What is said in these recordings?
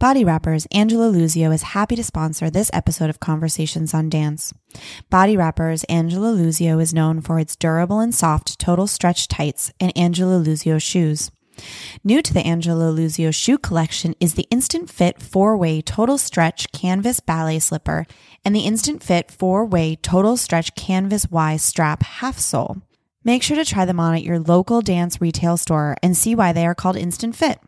Body Wrappers Angelo Luzio is happy to sponsor this episode of Conversations on Dance. Body Wrappers Angelo Luzio is known for its durable and soft total stretch tights and Angelo Luzio shoes. New to the Angelo Luzio shoe collection is the Instant Fit four way total stretch canvas ballet slipper and the Instant Fit four way total stretch canvas Y strap half sole. Make sure to try them on at your local dance retail store and see why they are called Instant Fit.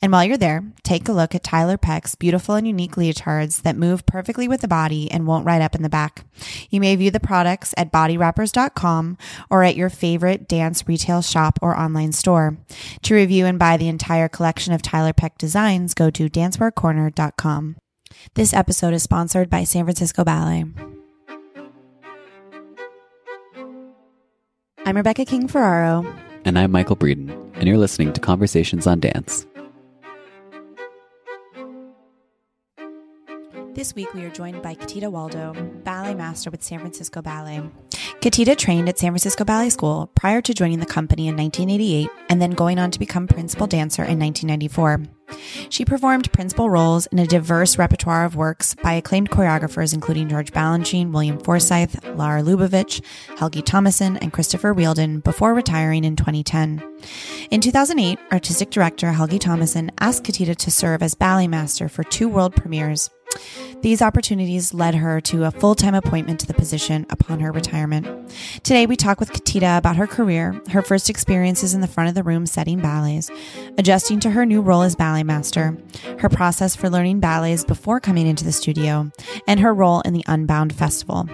And while you're there, take a look at Tiler Peck's beautiful and unique leotards that move perfectly with the body and won't ride up in the back. You may view the products at bodywrappers.com or at your favorite dance retail shop or online store. To review and buy the entire collection of Tyler Peck designs, go to dancewearcorner.com. This episode is sponsored by San Francisco Ballet. I'm Rebecca King Ferraro. And I'm Michael Breeden, and you're listening to Conversations on Dance. This week, we are joined by Katita Waldo, ballet master with San Francisco Ballet. Katita trained at San Francisco Ballet School prior to joining the company in 1988 and then going on to become principal dancer in 1994. She performed principal roles in a diverse repertoire of works by acclaimed choreographers including George Balanchine, William Forsythe, Lar Lubovitch, Helgi Tomasson, and Christopher Wheeldon before retiring in 2010. In 2008, artistic director Helgi Tomasson asked Katita to serve as ballet master for two world premieres. These opportunities led her to a full time appointment to the position upon her retirement. Today, we talk with Katita about her career, her first experiences in the front of the room setting ballets, adjusting to her new role as ballet master, her process for learning ballets before coming into the studio, and her role in the Unbound Festival.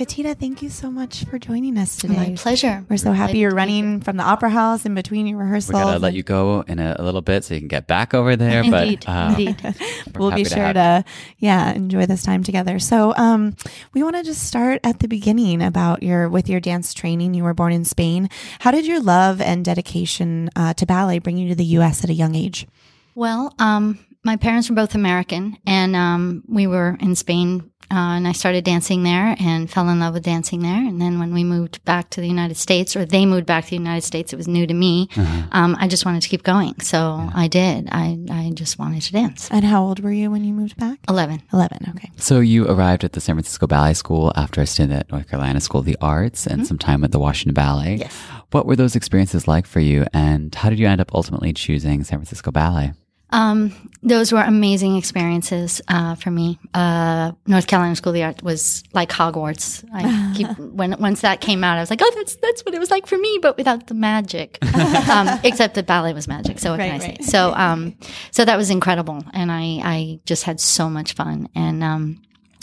Katita, thank you so much for joining us today. My pleasure. We're so happy you're running from the Opera House in between your rehearsals. We're gonna let you go in a, a little bit so you can get back over there. Indeed, but uh, indeed. we'll be happy to sure to, yeah, enjoy this time together. So, um, we want to just start at the beginning about your with your dance training. You were born in Spain. How did your love and dedication uh, to ballet bring you to the U.S. at a young age? Well, um, my parents were both American, and um, we were in Spain, uh, and I started dancing there and fell in love with dancing there. And then when we moved back to the United States, or they moved back to the United States, it was new to me. Um, I just wanted to keep going, so I did. I I just wanted to dance. And how old were you when you moved back? Eleven. Eleven. Okay. So you arrived at the San Francisco Ballet School after a stint at North Carolina School of the Arts and some time at the Washington Ballet. Yes. What were those experiences like for you, and how did you end up ultimately choosing San Francisco Ballet? Um, those were amazing experiences uh, for me. Uh, North Carolina School of the Arts was like Hogwarts. I keep when once that came out, I was like, oh, that's that's what it was like for me, but without the magic. um, except the ballet was magic. So what can I Right, say? So um, so that was incredible, and I I just had so much fun. And um,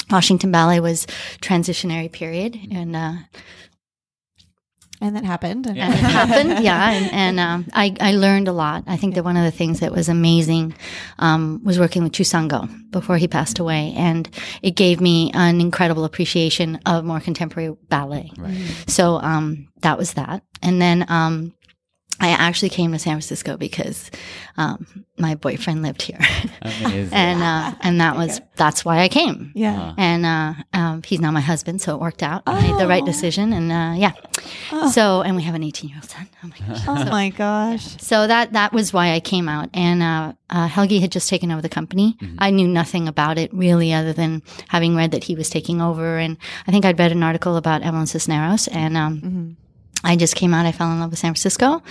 Washington Ballet was transitionary period, and uh, And that happened. and it happened. Yeah, and, and um, I I learned a lot. I think that one of the things that was amazing um, was working with Choo San Goh before he passed away, and it gave me an incredible appreciation of more contemporary ballet. So um, that was that, and then. I actually came to San Francisco because um, my boyfriend lived here, Amazing. and uh, and that was that's why I came. Yeah. And uh, um, he's now my husband, so it worked out. I made the right decision, and uh, yeah. So, and we have an 18 year old son. Oh my gosh. Oh my gosh. So that that was why I came out. And uh, uh, Helgi had just taken over the company. I knew nothing about it really, other than having read that he was taking over. And I think I'd read an article about Evelyn Cisneros, and um, I just came out. I fell in love with San Francisco.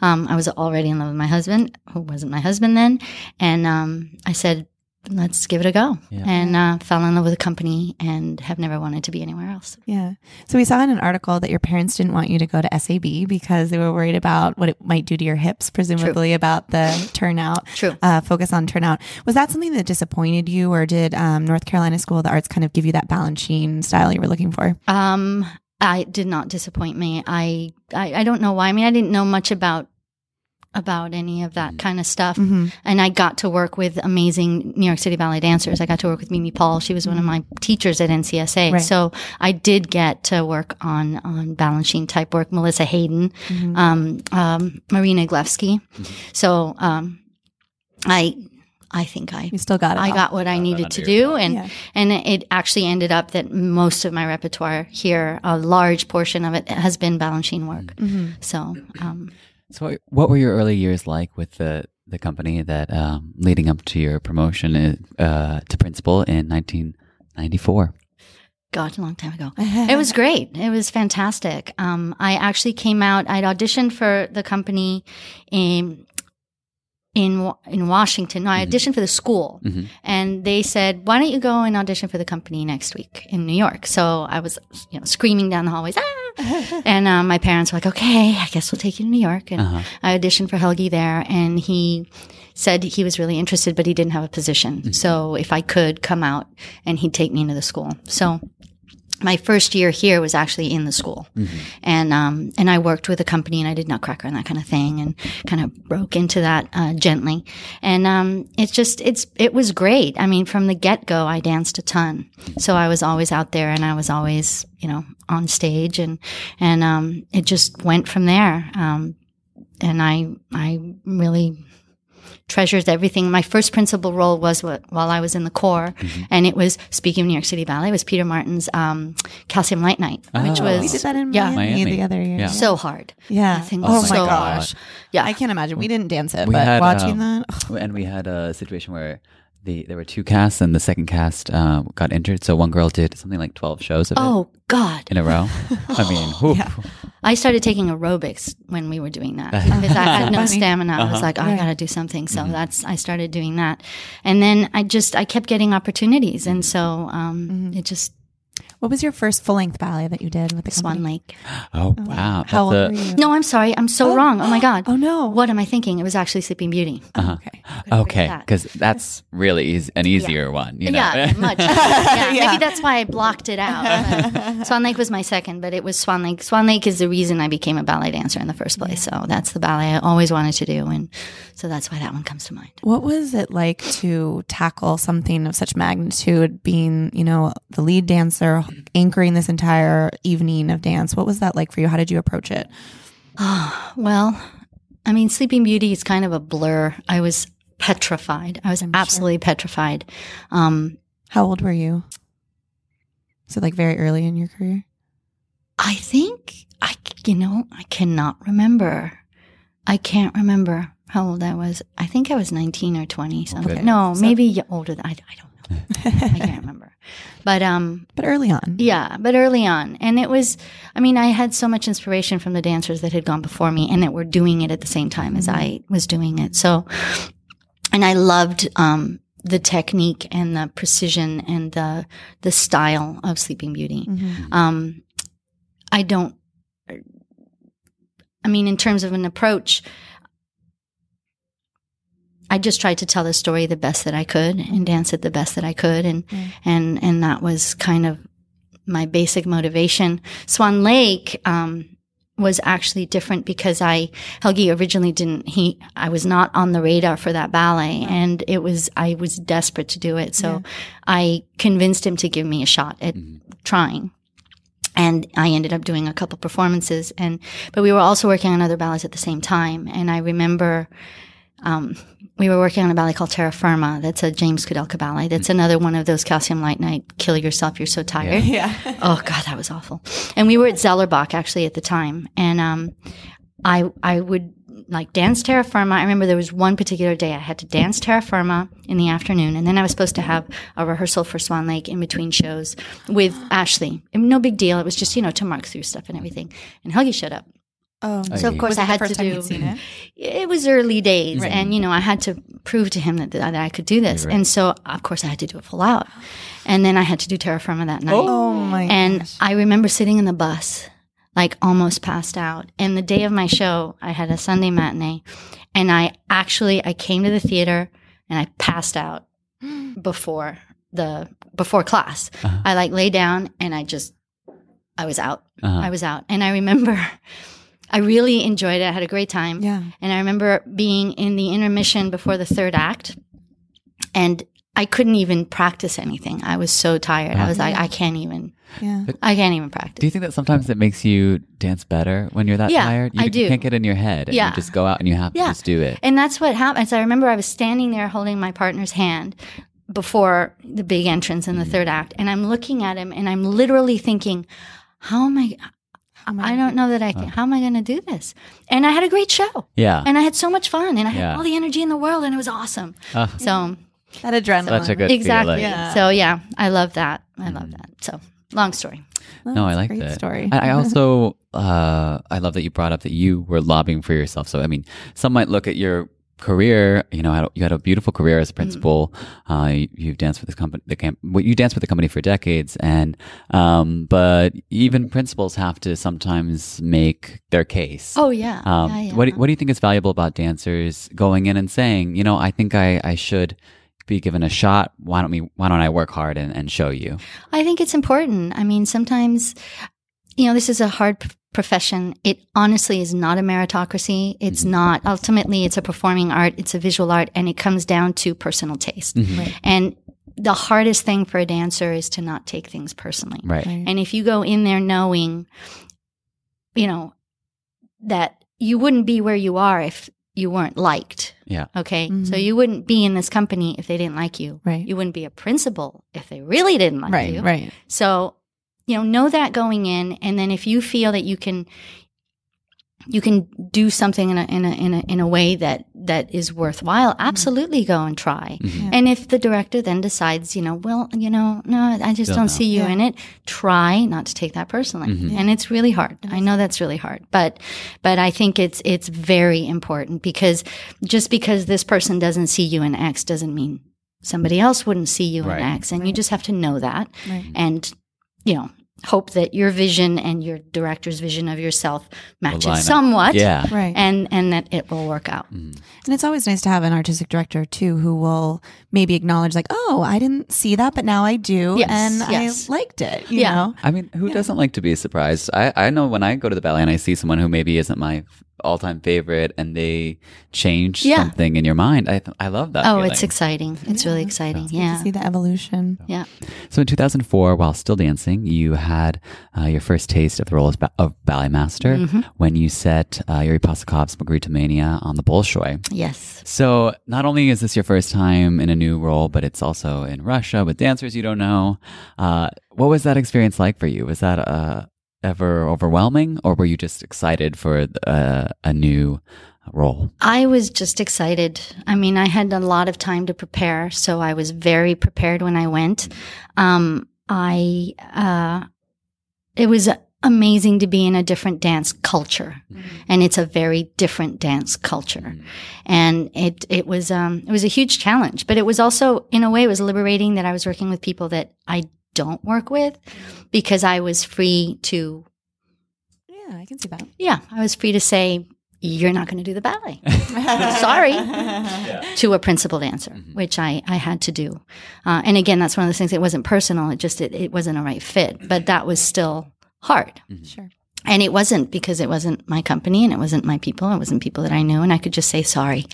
Um, I was already in love with my husband, who wasn't my husband then, and um, I said. Let's give it a go, Yeah. and uh, fell in love with the company, and have never wanted to be anywhere else. Yeah. So we saw in an article that your parents didn't want you to go to SAB because they were worried about what it might do to your hips, presumably about the turnout. True. Uh, focus on turnout. Was that something that disappointed you, or did um, North Carolina School of the Arts kind of give you that Balanchine style you were looking for? Um, I did not disappoint me. I, I I don't know why. I mean, I didn't know much about about any of that kind of stuff, and I got to work with amazing New York City ballet dancers. I got to work with Mimi Paul. She was one of my teachers at NCSA, Right. so I did get to work on on Balanchine type work. Melissa Hayden, um, um, Marina Eglevsky. So um, I I think I You still got it. I all. got what I needed to do, and Yeah. and it actually ended up that most of my repertoire here, a large portion of it, has been Balanchine work. Mm-hmm. So, um, So, what were your early years like with the the company that um, leading up to your promotion uh, to principal in 1994? God, a long time ago. it was great. It was fantastic. Um, I actually came out. I'd auditioned for the company in in in Washington. No, I auditioned for the school, and they said, "Why don't you go and audition for the company next week in New York?" So I was, you know, screaming down the hallways, ah! and um, my parents were like, "Okay, I guess we'll take you to New York." And I auditioned for Helgi there, and he said he was really interested, but he didn't have a position. So if I could come out, and he'd take me into the school. So my first year here was actually in the school, and um, and I worked with a company, and I did Nutcracker and that kind of thing, and kind of broke into that uh, gently, and um, it's just it's it was great. I mean, from the get go, I danced a ton, so I was always out there, and I was always you know on stage, and and um, it just went from there, um, and I I really treasures everything. My first principal role was what, while I was in the corps, and it was speaking of New York City Ballet. It was Peter Martins' um, Calcium Light Night, which was We did that in yeah. Miami, Miami. the other year. Yeah. so hard. Yeah. That thing oh my so gosh. hard. Yeah, I can't imagine. We didn't dance it, We but had, watching um, that. And we had a situation where the there were two casts, and the second cast um, got injured. So one girl did something like 12 shows of it Oh God! in a row. I mean, whew. I started taking aerobics when we were doing that because I had no Funny. stamina. I Uh-huh. was like, oh, I got to do something. So Mm-hmm. that's I started doing that, and then I just I kept getting opportunities, and so um, Mm-hmm. it just What was your first full length ballet that you did with the Swan company? Lake. oh wow, How old That's were you? No, I'm sorry, I'm so wrong. Oh my God! Oh no. What am I thinking? It was actually Sleeping Beauty. Uh-huh. Okay. Okay, that. because that's really easy, an easier one. You know? Yeah, much. yeah, Yeah. Maybe that's why I blocked it out. But Swan Lake was my second, but it was Swan Lake. Swan Lake is the reason I became a ballet dancer in the first place. So that's the ballet I always wanted to do, and so that's why that one comes to mind. What was it like to tackle something of such magnitude, being, you know, the lead dancer, anchoring this entire evening of dance? What was that like for you? How did you approach it? Well, I mean, Sleeping Beauty is kind of a blur. I was petrified. I was absolutely petrified. Um, How old were you? So, like very early in your career? I think I, you know, I cannot remember. I can't remember how old I was. I think I was 19 or 20 something. Okay. No, maybe y- older than I, I don't know. I can't remember. But um But early on. yeah, but early on. And it was I mean, I had so much inspiration from the dancers that had gone before me and that were doing it at the same time as I was doing it. So and I loved um the technique and the precision and the the style of Sleeping Beauty. Um, I don't. I mean, in terms of an approach, I just tried to tell the story the best that I could and dance it the best that I could, and and and that was kind of my basic motivation. Swan Lake um, was actually different because I Helgi originally didn't he I was not on the radar for that ballet and it was I was desperate to do it. So I convinced him to give me a shot at trying. And I ended up doing a couple performances and but we were also working on other ballets at the same time. And I remember um, we were working on a ballet called Terra Firma. That's a James Kudelka ballet. That's another one of those calcium light night, kill yourself, you're so tired. Yeah. oh God, that was awful. And we were at Zellerbach actually at the time. And, um, I, I would like dance terra firma. I remember there was one particular day I had to dance terra firma in the afternoon. And then I was supposed to have a rehearsal for Swan Lake in between shows with Ashley. No big deal. It was just, you know, to mark through stuff and everything. And Helgi showed up. Oh, So of course was I it the had first to time do. you'd seen it? It was early days, and you know I had to prove to him that, that I could do this, Right. and so of course I had to do it full out, and then I had to do Terra Firma that night. Oh my and gosh. I remember sitting in the bus, like almost passed out. And the day of my show, I had a Sunday matinee, and I actually I came to the theater and I passed out before the before class. Uh-huh. I like lay down and I just I was out. Uh-huh. I was out, and I remember. I really enjoyed it. I had a great time. Yeah. And I remember being in the intermission before the third act, and I couldn't even practice anything. I was so tired. I was like, I can't even, Yeah. I can't even practice. Do you think that sometimes it makes you dance better when you're that Yeah, tired? You, I do. You can't get in your head. And Yeah. You just go out and you have to just do it. And that's what happened. I remember I was standing there holding my partner's hand before the big entrance in the mm-hmm. third act, and I'm looking at him, and I'm literally thinking, how am I? I don't know that I can. How am I going to do this? And I had a great show. Yeah. And I had so much fun, and I had Yeah. all the energy in the world, and it was awesome. Ah. So That adrenaline. Such a good exactly. feeling. Yeah. So yeah, I love that. I love that. So long story. No, I like great that. story. I, I also, uh, I love that you brought up that you were lobbying for yourself. So, I mean, some might look at your career, you know, you had a beautiful career as a principal. Uh, you, you've danced with this company, the camp, well, you danced with the company for decades. And, um, but even principals have to sometimes make their case. Oh yeah. Um, yeah, yeah. What, do, what do you think is valuable about dancers going in and saying, you know, I think I, I should be given a shot. Why don't we, why don't I work hard and, and show you? I think it's important. I mean, sometimes, you know, this is a hard profession. It honestly is not a meritocracy. It's not. Ultimately, it's a performing art. It's a visual art, and it comes down to personal taste. And the hardest thing for a dancer is to not take things personally. Right. And if you go in there knowing, you know, that you wouldn't be where you are if you weren't liked. Yeah. Okay. Mhm. So you wouldn't be in this company if they didn't like you. Right. You wouldn't be a principal if they really didn't like right. you. Right. So, you know, know that going in, and then if you feel that you can, you can do something in a in a in a in a way that that is worthwhile. Absolutely, go and try. Mhm. And if the director then decides, you know, well, you know, no, I just Don't don't know. see you Yeah. in it. Try not to take that personally, Mhm. and it's really hard. I know that's really hard, but but I think it's it's very important because just because this person doesn't see you in X doesn't mean somebody else wouldn't see you Right. in X, and you just have to know that Right. and you know hope that your vision and your director's vision of yourself matches somewhat Yeah. Right. and and that it will work out Mm. And it's always nice to have an artistic director too who will maybe acknowledge like, oh, I didn't see that, but now I do, Yes, and yes. I liked it. You Yeah. know, I mean, who doesn't like to be surprised? I, I know when I go to the ballet and I see someone who maybe isn't my all time favorite and they change Yeah. something in your mind. I, I love that. oh feeling. it's exciting it's really exciting to yeah see the evolution. yeah So in 2004, while still dancing, you had uh, your first taste of the role as ba- of ballet master Mm-hmm. when you set uh, Yuri Possokhov's Margarita Mania on the Bolshoi. yes So not only is this your first time in a new role, but it's also in Russia with dancers you don't know. Uh, what was that experience like for you? Was that uh, ever overwhelming, or were you just excited for uh, a new role? I was just excited. I mean, I had a lot of time to prepare, so I was very prepared when I went. Um, I, uh, it was amazing to be in a different dance culture, and it's a very different dance culture. And it, it was, um, it was a huge challenge, but it was also, in a way, it was liberating that I was working with people that I don't work with because I was free to, Yeah, I can see that. yeah, I was free to say, you're not going to do the ballet. Sorry. To a principal dancer, which I, I had to do. Uh, and again, that's one of those things. It wasn't personal. It just, it, it wasn't a right fit, but that was still hard. Sure. And it wasn't because it wasn't my company and it wasn't my people. It wasn't people that I knew. And I could just say sorry.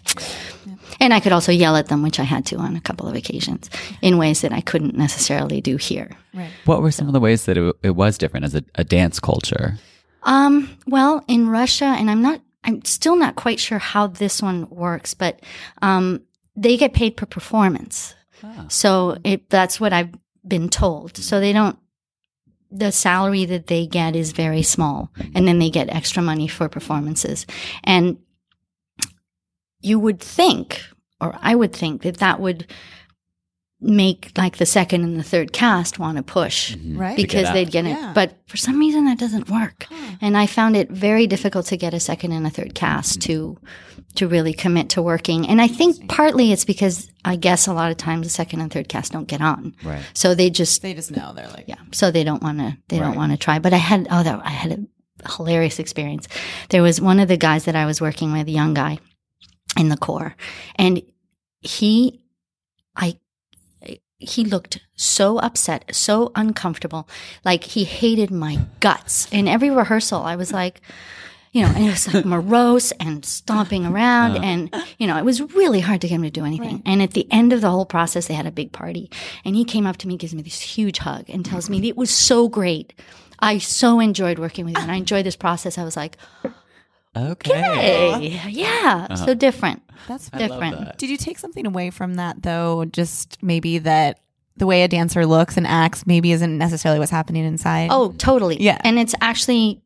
And I could also yell at them, which I had to on a couple of occasions in ways that I couldn't necessarily do here. Right. What were some of the ways that it, it was different as a, a dance culture? Um, well, in Russia, and I'm not, I'm still not quite sure how this one works, but um, they get paid per performance. So it, that's what I've been told. So they don't, the salary that they get is very small, and then they get extra money for performances. And you would think, or I would think, that that would make like the second and the third cast want to push mm-hmm. Right. because out. they'd get it. Yeah. But for some reason, that doesn't work. And I found it very difficult to get a second and a third cast mm-hmm. to to really commit to working. And I think partly it's because I guess a lot of times the second and third cast don't get on. Right. So they just They just know they're like, yeah. So they don't want to. They don't want to try. But I had oh, that I had a hilarious experience. There was one of the guys that I was working with, a young guy, in the core, and he, I, he looked so upset, so uncomfortable, like he hated my guts. In every rehearsal, I was like. You know, and it was like morose and stomping around. And, you know, it was really hard to get him to do anything. And at the end of the whole process, they had a big party. And he came up to me, gives me this huge hug, and tells me it was so great. I so enjoyed working with you and I enjoyed this process. I was like, Okay. hey, yeah, so different. that's different. Did you take something away from that though? Just maybe that the way a dancer looks and acts maybe isn't necessarily what's happening inside. Oh, totally. Yeah. And it's actually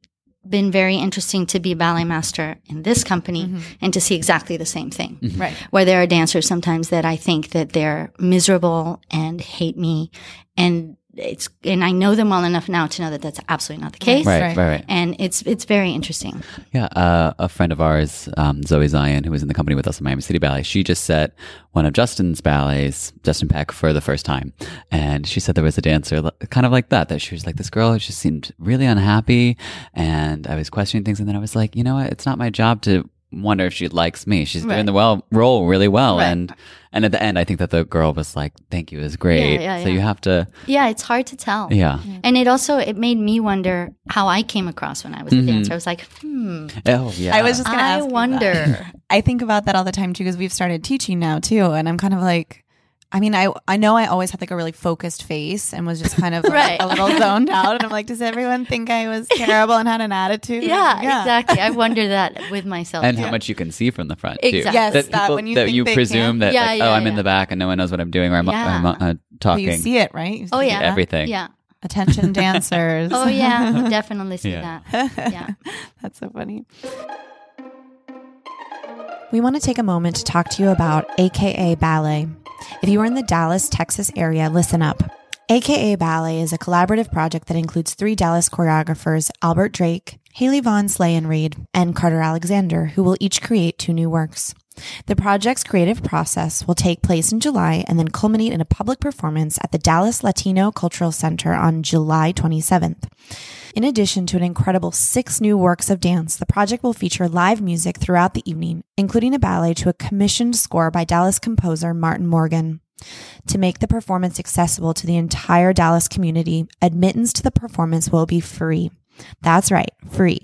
been very interesting to be a ballet master in this company mm-hmm. and to see exactly the same thing. right. Where there are dancers sometimes that I think that they're miserable and hate me and it's and I know them well enough now to know that that's absolutely not the case. Right, Right. right, right. And it's it's very interesting. Yeah, uh, a friend of ours, um, Zoe Zien, who was in the company with us at Miami City Ballet, she just set one of Justin's ballets, Justin Peck, for the first time. And she said there was a dancer kind of like that, that she was like, this girl just seemed really unhappy. And I was questioning things. And then I was like, you know what? It's not my job to wonder if she likes me. She's doing the well role really well. Right. And, and at the end, I think that the girl was like, thank you, is great. Yeah, yeah, so yeah. you have to, Yeah, it's hard to tell. yeah. And it also it made me wonder how I came across when I was a Mm-hmm. dancer. I was like, hmm, Oh, yeah. I was just gonna I ask you that. wonder. I think about that all the time too because we've started teaching now too, and I'm kind of like. I mean, I I know I always had like a really focused face and was just kind of like, Right. a little zoned out, and I'm like, does everyone think I was terrible and had an attitude? Yeah, exactly. I wonder that with myself. and too. how much you can see from the front Exactly. too. Yes, that, that people, when you that think you they presume can't. that Yeah, like, yeah, oh, I'm in the back and no one knows what I'm doing or I'm, Yeah. I'm uh, Well, talking. you see it, right? You Oh yeah, everything. Yeah. Attention dancers. Oh yeah, definitely see Yeah. that. Yeah. That's so funny. We want to take a moment to talk to you about AKA Ballet. If you are in the Dallas, Texas area, listen up. AKA Ballet is a collaborative project that includes three Dallas choreographers, Albert Drake, Haley Vaughn Slay and Reed, and Carter Alexander, who will each create two new works. The project's creative process will take place in July and then culminate in a public performance at the Dallas Latino Cultural Center on July 27th. In addition to an incredible six new works of dance, the project will feature live music throughout the evening, including a ballet to a commissioned score by Dallas composer Martin Morgan. To make the performance accessible to the entire Dallas community, admittance to the performance will be free. That's right, free.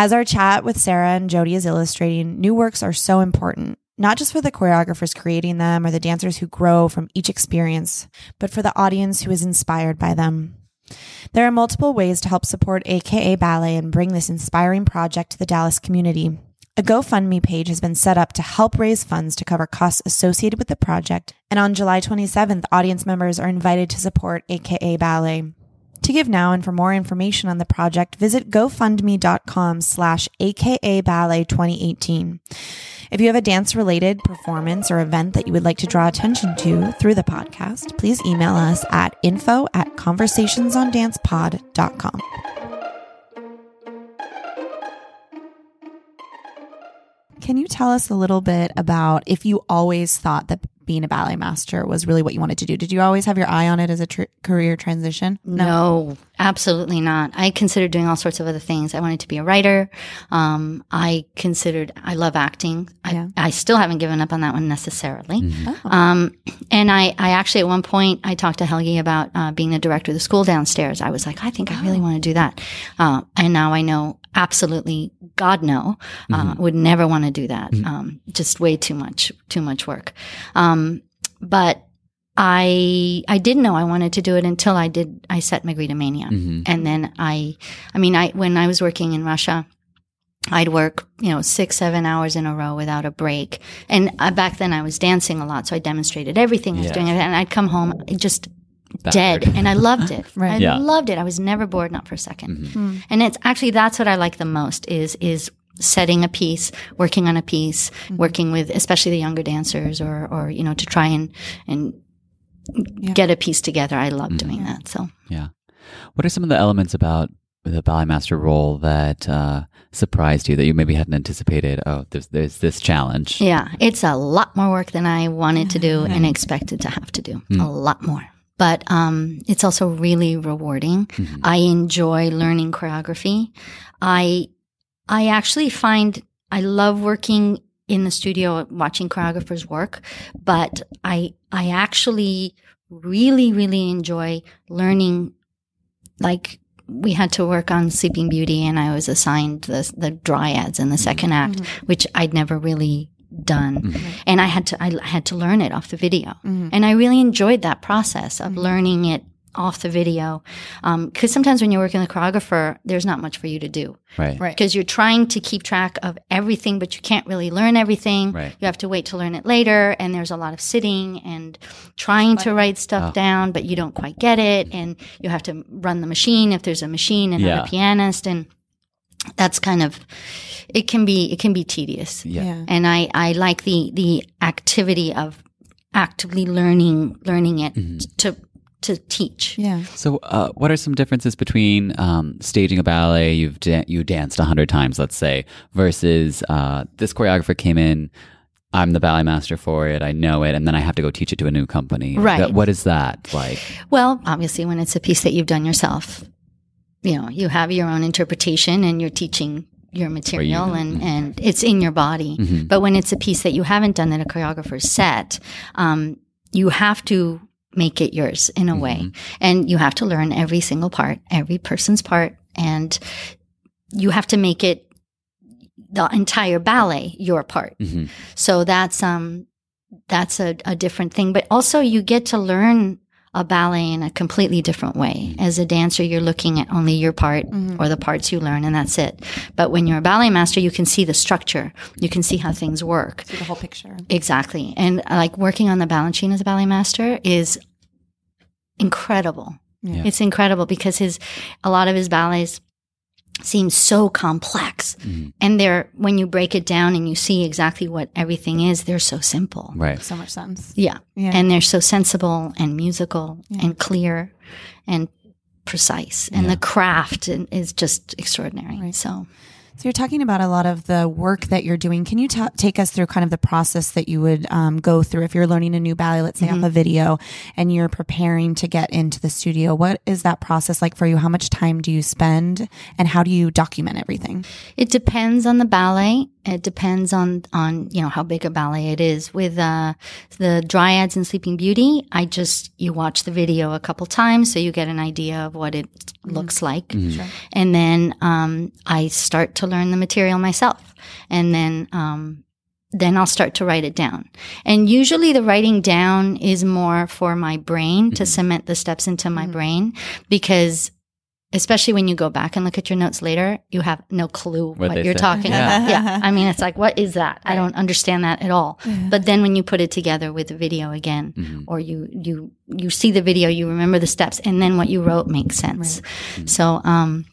As our chat with Sarah and Jody is illustrating, new works are so important, not just for the choreographers creating them or the dancers who grow from each experience, but for the audience who is inspired by them. There are multiple ways to help support AKA Ballet and bring this inspiring project to the Dallas community. A GoFundMe page has been set up to help raise funds to cover costs associated with the project, and on July 27th, audience members are invited to support AKA Ballet. To give now and for more information on the project, visit gofundme.com slash aka ballet 2018. If you have a dance related performance or event that you would like to draw attention to through the podcast, please email us at info at conversationsondancepod.com. Can you tell us a little bit about if you always thought that being a ballet master was really what you wanted to do? Did you always have your eye on it as a tr- career transition? No, Absolutely not. I considered doing all sorts of other things. I wanted to be a writer. Um, I considered, I love acting. Yeah. I, I still haven't given up on that one necessarily. Um, and I, I actually, at one point, I talked to Helgi about uh, being the director of the school downstairs. I was like, I think I really want to do that. Uh, and now I know absolutely, God no, uh, would never want to do that. Um, just way too much, too much work. Um, but I I didn't know I wanted to do it until I did I set Magrittomania, mm-hmm. and then I I mean I when I was working in Russia. I'd work, you know, six, seven hours in a row without a break. And uh, back then I was dancing a lot. So I demonstrated everything I was doing. And I'd come home just Battered. dead. And I loved it. Right. I Yeah. loved it. I was never bored, not for a 2nd mm-hmm. hmm. And it's actually, that's what I like the most is, is setting a piece, working on a piece, mm-hmm. working with especially the younger dancers or, or, you know, to try and, and get a piece together. I love doing that. So. Yeah. What are some of the elements about the ballet master role that uh, surprised you that you maybe hadn't anticipated? Oh, there's there's this challenge. Yeah, it's a lot more work than I wanted to do and expected to have to do. A lot more. But um, it's also really rewarding. I enjoy learning choreography. I I actually find I love working in the studio watching choreographers work, but I I actually really really enjoy learning like we had to work on Sleeping Beauty, and I was assigned the the dryads in the mm-hmm. 2nd act, mm-hmm. which I'd never really done, mm-hmm. and I had to I had to learn it off the video, and I really enjoyed that process of learning it off the video, um, because sometimes when you're working with a choreographer, there's not much for you to do Right. Right. because you're trying to keep track of everything, but you can't really learn everything. Right. You have to wait to learn it later, and there's a lot of sitting and trying to write stuff oh. down, but you don't quite get it, and you have to run the machine if there's a machine and Yeah. have a pianist, and that's kind of it can be it can be tedious. Yeah. Yeah. And I I like the the activity of actively learning learning it mm-hmm. to to teach. Yeah. So, uh, what are some differences between um, staging a ballet you've da- you danced a hundred times, let's say, versus uh, this choreographer came in, I'm the ballet master for it, I know it, and then I have to go teach it to a new company. Right. That- what is that like? Well, obviously, when it's a piece that you've done yourself, you know, you have your own interpretation and you're teaching your material and, and it's in your body. But when it's a piece that you haven't done that a choreographer set, um, you have to make it yours in a way. And you have to learn every single part, every person's part, and you have to make it the entire ballet your part. Mhm. So that's um that's a, a different thing. But also you get to learn a ballet in a completely different way. As a dancer, you're looking at only your part or the parts you learn and that's it. But when you're a ballet master, you can see the structure. You can see how things work. See the whole picture. Exactly. And uh, like working on the Balanchine as a ballet master is incredible. Yeah. It's incredible because his a lot of his ballets seem so complex. Mm-hmm. And they're when you break it down and you see exactly what everything is, they're so simple. Right. So much sense. Yeah. Yeah. And they're so sensible and musical and clear and precise. And the craft is just extraordinary. So So you're talking about a lot of the work that you're doing. Can you ta take us through kind of the process that you would um, go through if you're learning a new ballet, let's say Mm-hmm. off a video, and you're preparing to get into the studio? What is that process like for you? How much time do you spend, and how do you document everything? It depends on the ballet. It depends on on you know how big a ballet it is. With uh, the Dryads and Sleeping Beauty, I just you watch the video a couple times so you get an idea of what it looks like, and then um, I start to learn the material myself, and then. Um, then I'll start to write it down. And usually the writing down is more for my brain to cement the steps into my brain because especially when you go back and look at your notes later, you have no clue What what, you're said. talking Yeah. about. Yeah. I mean, it's like, what is that? I don't understand that at all. But then when you put it together with the video again, Mm-hmm. or you, you, you see the video, you remember the steps and then what you wrote makes sense. So, um,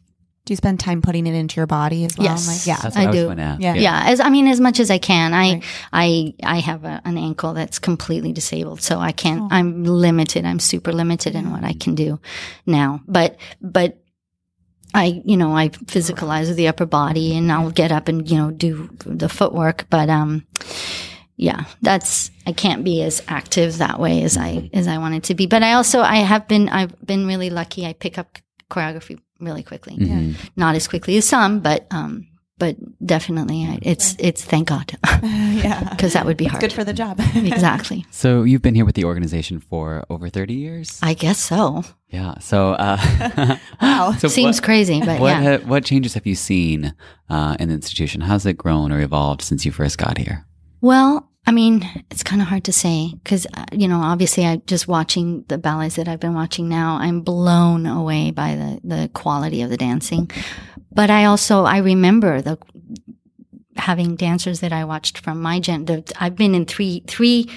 Do you spend time putting it into your body as well? Yes. Like, yeah. That's what I, I was do. going to ask. Yeah. yeah, as I mean, as much as I can. I I I have a, an ankle that's completely disabled, so I can't. I'm limited. I'm super limited in what I can do now. But but I you know I physicalize the upper body, and I'll get up and you know do the footwork. But um, yeah, that's I can't be as active that way as I as I wanted to be. But I also I have been I've been really lucky. I pick up choreography really quickly. Mhm. Not as quickly as some, but um, but definitely, I, it's it's thank God yeah. because that would be It's hard. good for the job. exactly. So you've been here with the organization for over 30 years? I guess so. yeah. So, uh, Wow. so Seems what, crazy, but what, yeah. ha- what changes have you seen uh, in the institution? How's it grown or evolved since you first got here? Well, I mean, it's kind of hard to say because, uh, you know, obviously I just watching the ballets that I've been watching now, I'm blown away by the, the quality of the dancing. But I also, I remember the having dancers that I watched from my gen. The, I've been in three, three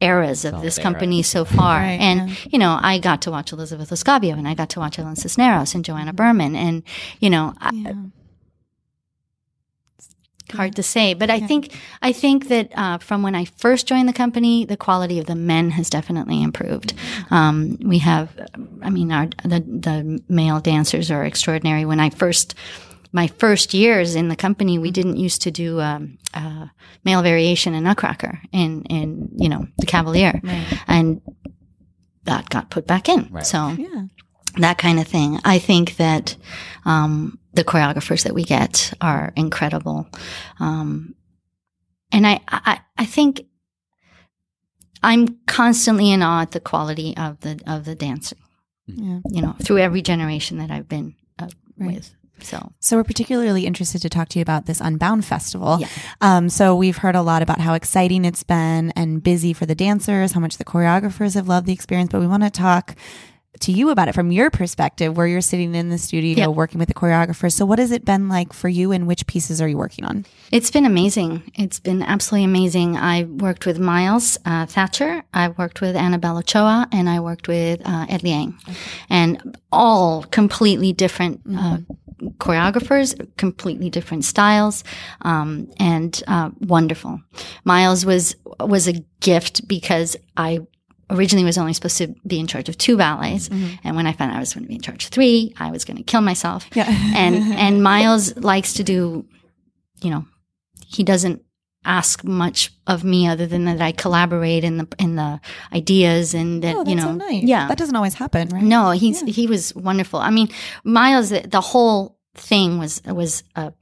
eras of this era. company so far. Right, and, yeah. you know, I got to watch Elizabeth Loscavio and I got to watch Ellen Cisneros and Joanna Berman. And, you know, I, Yeah. Hard to say but i think i think that uh, from when i first joined the company the quality of the men has definitely improved. Um, we have i mean our the, the male dancers are extraordinary. When i first my first years in the company we didn't used to do um, uh, male variation and nutcracker in in you know the cavalier. And that got put back in. Right. so Yeah. that kind of thing. I think that um, the choreographers that we get are incredible, um, and I, I I think I'm constantly in awe at the quality of the of the dancing. Yeah. You know, through every generation that I've been uh, Right. with. So So we're particularly interested to talk to you about this Unbound Festival. Yeah. Um, so we've heard a lot about how exciting it's been and busy for the dancers, how much the choreographers have loved the experience, but we want to talk to you about it from your perspective, where you're sitting in the studio Yeah. working with the choreographer. So what has it been like for you and which pieces are you working on? It's been amazing. It's been absolutely amazing. I worked with Miles uh, Thatcher, I worked with Annabelle Ochoa, and I worked with uh, Ed Liang. And all completely different uh, choreographers, completely different styles, um, and uh, wonderful. Miles was was a gift because I originally was only supposed to be in charge of two ballets, mm-hmm. and when I found out I was going to be in charge of three, I was going to kill myself. Yeah. and and Miles likes to do, you know, he doesn't ask much of me other than that I collaborate in the in the ideas and that oh, you know, so nice. yeah, That doesn't always happen, right? no, he's he was wonderful. I mean, Miles, the, the whole thing was was a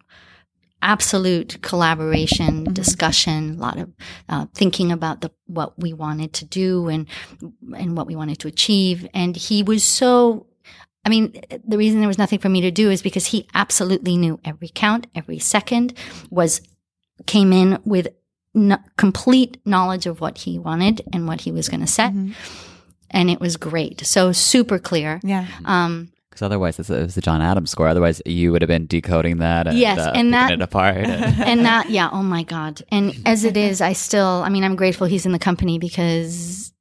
absolute collaboration, discussion, a lot of uh, thinking about the what we wanted to do and and what we wanted to achieve. And he was so. I mean, the reason there was nothing for me to do is because he absolutely knew every count, every second was came in with no, complete knowledge of what he wanted and what he was going to set and it was great. So super clear. Yeah. Um, Because otherwise, it's a, it was a John Adams score. Otherwise, you would have been decoding that and, Yes, uh, and that- it apart. and that, yeah, oh my God. And as it is, I still, I mean, I'm grateful he's in the company because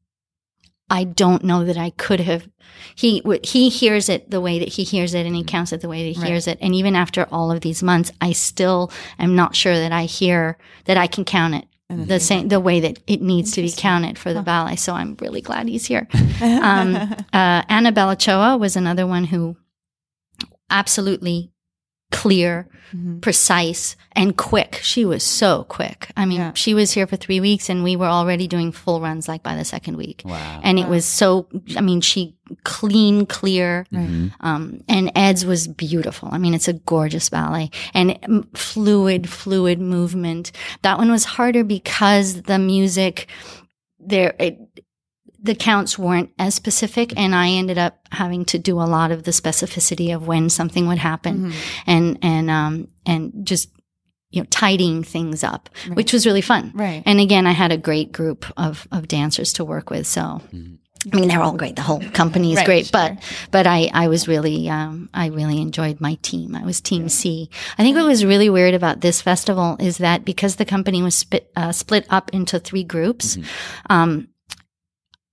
I don't know that I could have. He he hears it the way that he hears it, and he counts it the way that he hears it. And even after all of these months, I still am not sure that I hear that I can count it the same the way that it needs to be counted for the ballet. So I'm really glad he's here. Um, uh, Annabelle Ochoa was another one who absolutely clear, precise, and quick. She was so quick. I mean, Yeah. she was here for three weeks and we were already doing full runs like by the second week. Wow. And it was so, I mean, she clean, clear. Mhm. Um, and Ed's was beautiful. I mean, it's a gorgeous ballet and fluid, fluid movement. That one was harder because the music there, it, the counts weren't as specific and I ended up having to do a lot of the specificity of when something would happen and, and, um, and just, you know, tidying things up, which was really fun. Right. And again, I had a great group of, of dancers to work with. So, I mean, they're all great. The whole company is Right, great, sure. but, but I, I was really, um, I really enjoyed my team. I was team C. I think what was really weird about this festival is that because the company was split, uh, split up into three groups, um,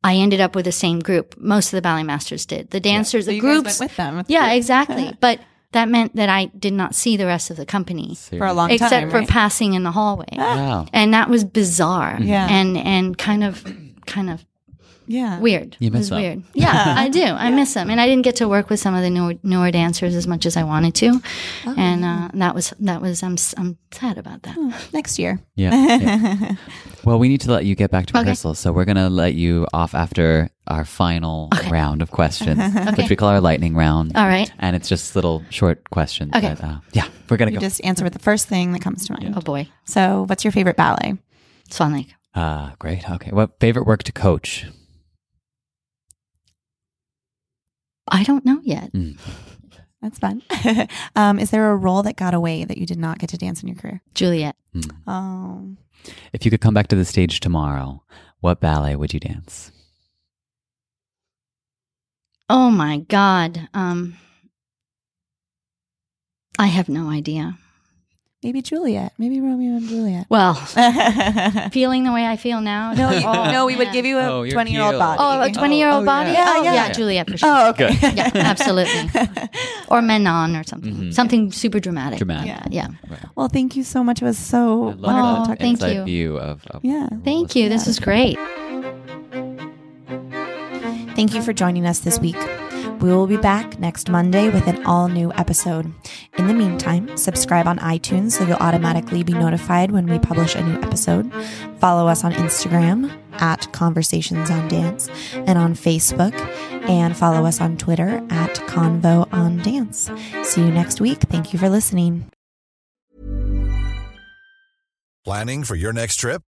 I ended up with the same group. Most of the ballet masters did. The dancers, So the you guys groups, went with them. yeah, exactly. but that meant that I did not see the rest of the company For a long time, except time. for right? passing in the hallway Wow. and that was bizarre Yeah. and and kind of kind of Yeah. weird. You it was miss them. weird. Yeah, I do. I miss them, and I didn't get to work with some of the newer, newer dancers as much as I wanted to, Oh. and uh, that was that was I'm s- I'm sad about that. Next year. Yeah. yeah. well, we need to let you get back to Okay. rehearsal, so we're gonna let you off after our final round of questions, which we call our lightning round. All right. And it's just little short questions. Okay. But, uh, yeah, we're gonna You go. just answer with the first thing that comes to mind. Oh boy, So, what's your favorite ballet? Swan Lake. Ah, great. Okay. What favorite work to coach? I don't know yet. Mm. That's fun. um, is there a role that got away that you did not get to dance in your career? Juliet. Mm. Oh, If you could come back to the stage tomorrow, what ballet would you dance? Oh my God. Um, I have no idea. Maybe Juliet. Maybe Romeo and Juliet. Well, feeling the way I feel now. you, oh, no, we would give you Oh, a you're twenty-year-old cute. body. Oh, a 20 year old oh, body? yeah. Oh, Yeah, yeah, yeah. Juliet for sure. Oh, okay. Yeah, absolutely. Or Manon or something. Mhm. Something super dramatic. Dramatic. Yeah. Yeah. well, thank you so much. It was so I wonderful love Oh, to that talk to thank you. view of, of Yeah. Thank you. This was great. Thank you for joining us this week. We will be back next Monday with an all new episode. In the meantime, subscribe on iTunes so you'll automatically be notified when we publish a new episode. Follow us on Instagram at Conversations on Dance and on Facebook, and follow us on Twitter at Convo on Dance. See you next week. Thank you for listening. Planning for your next trip?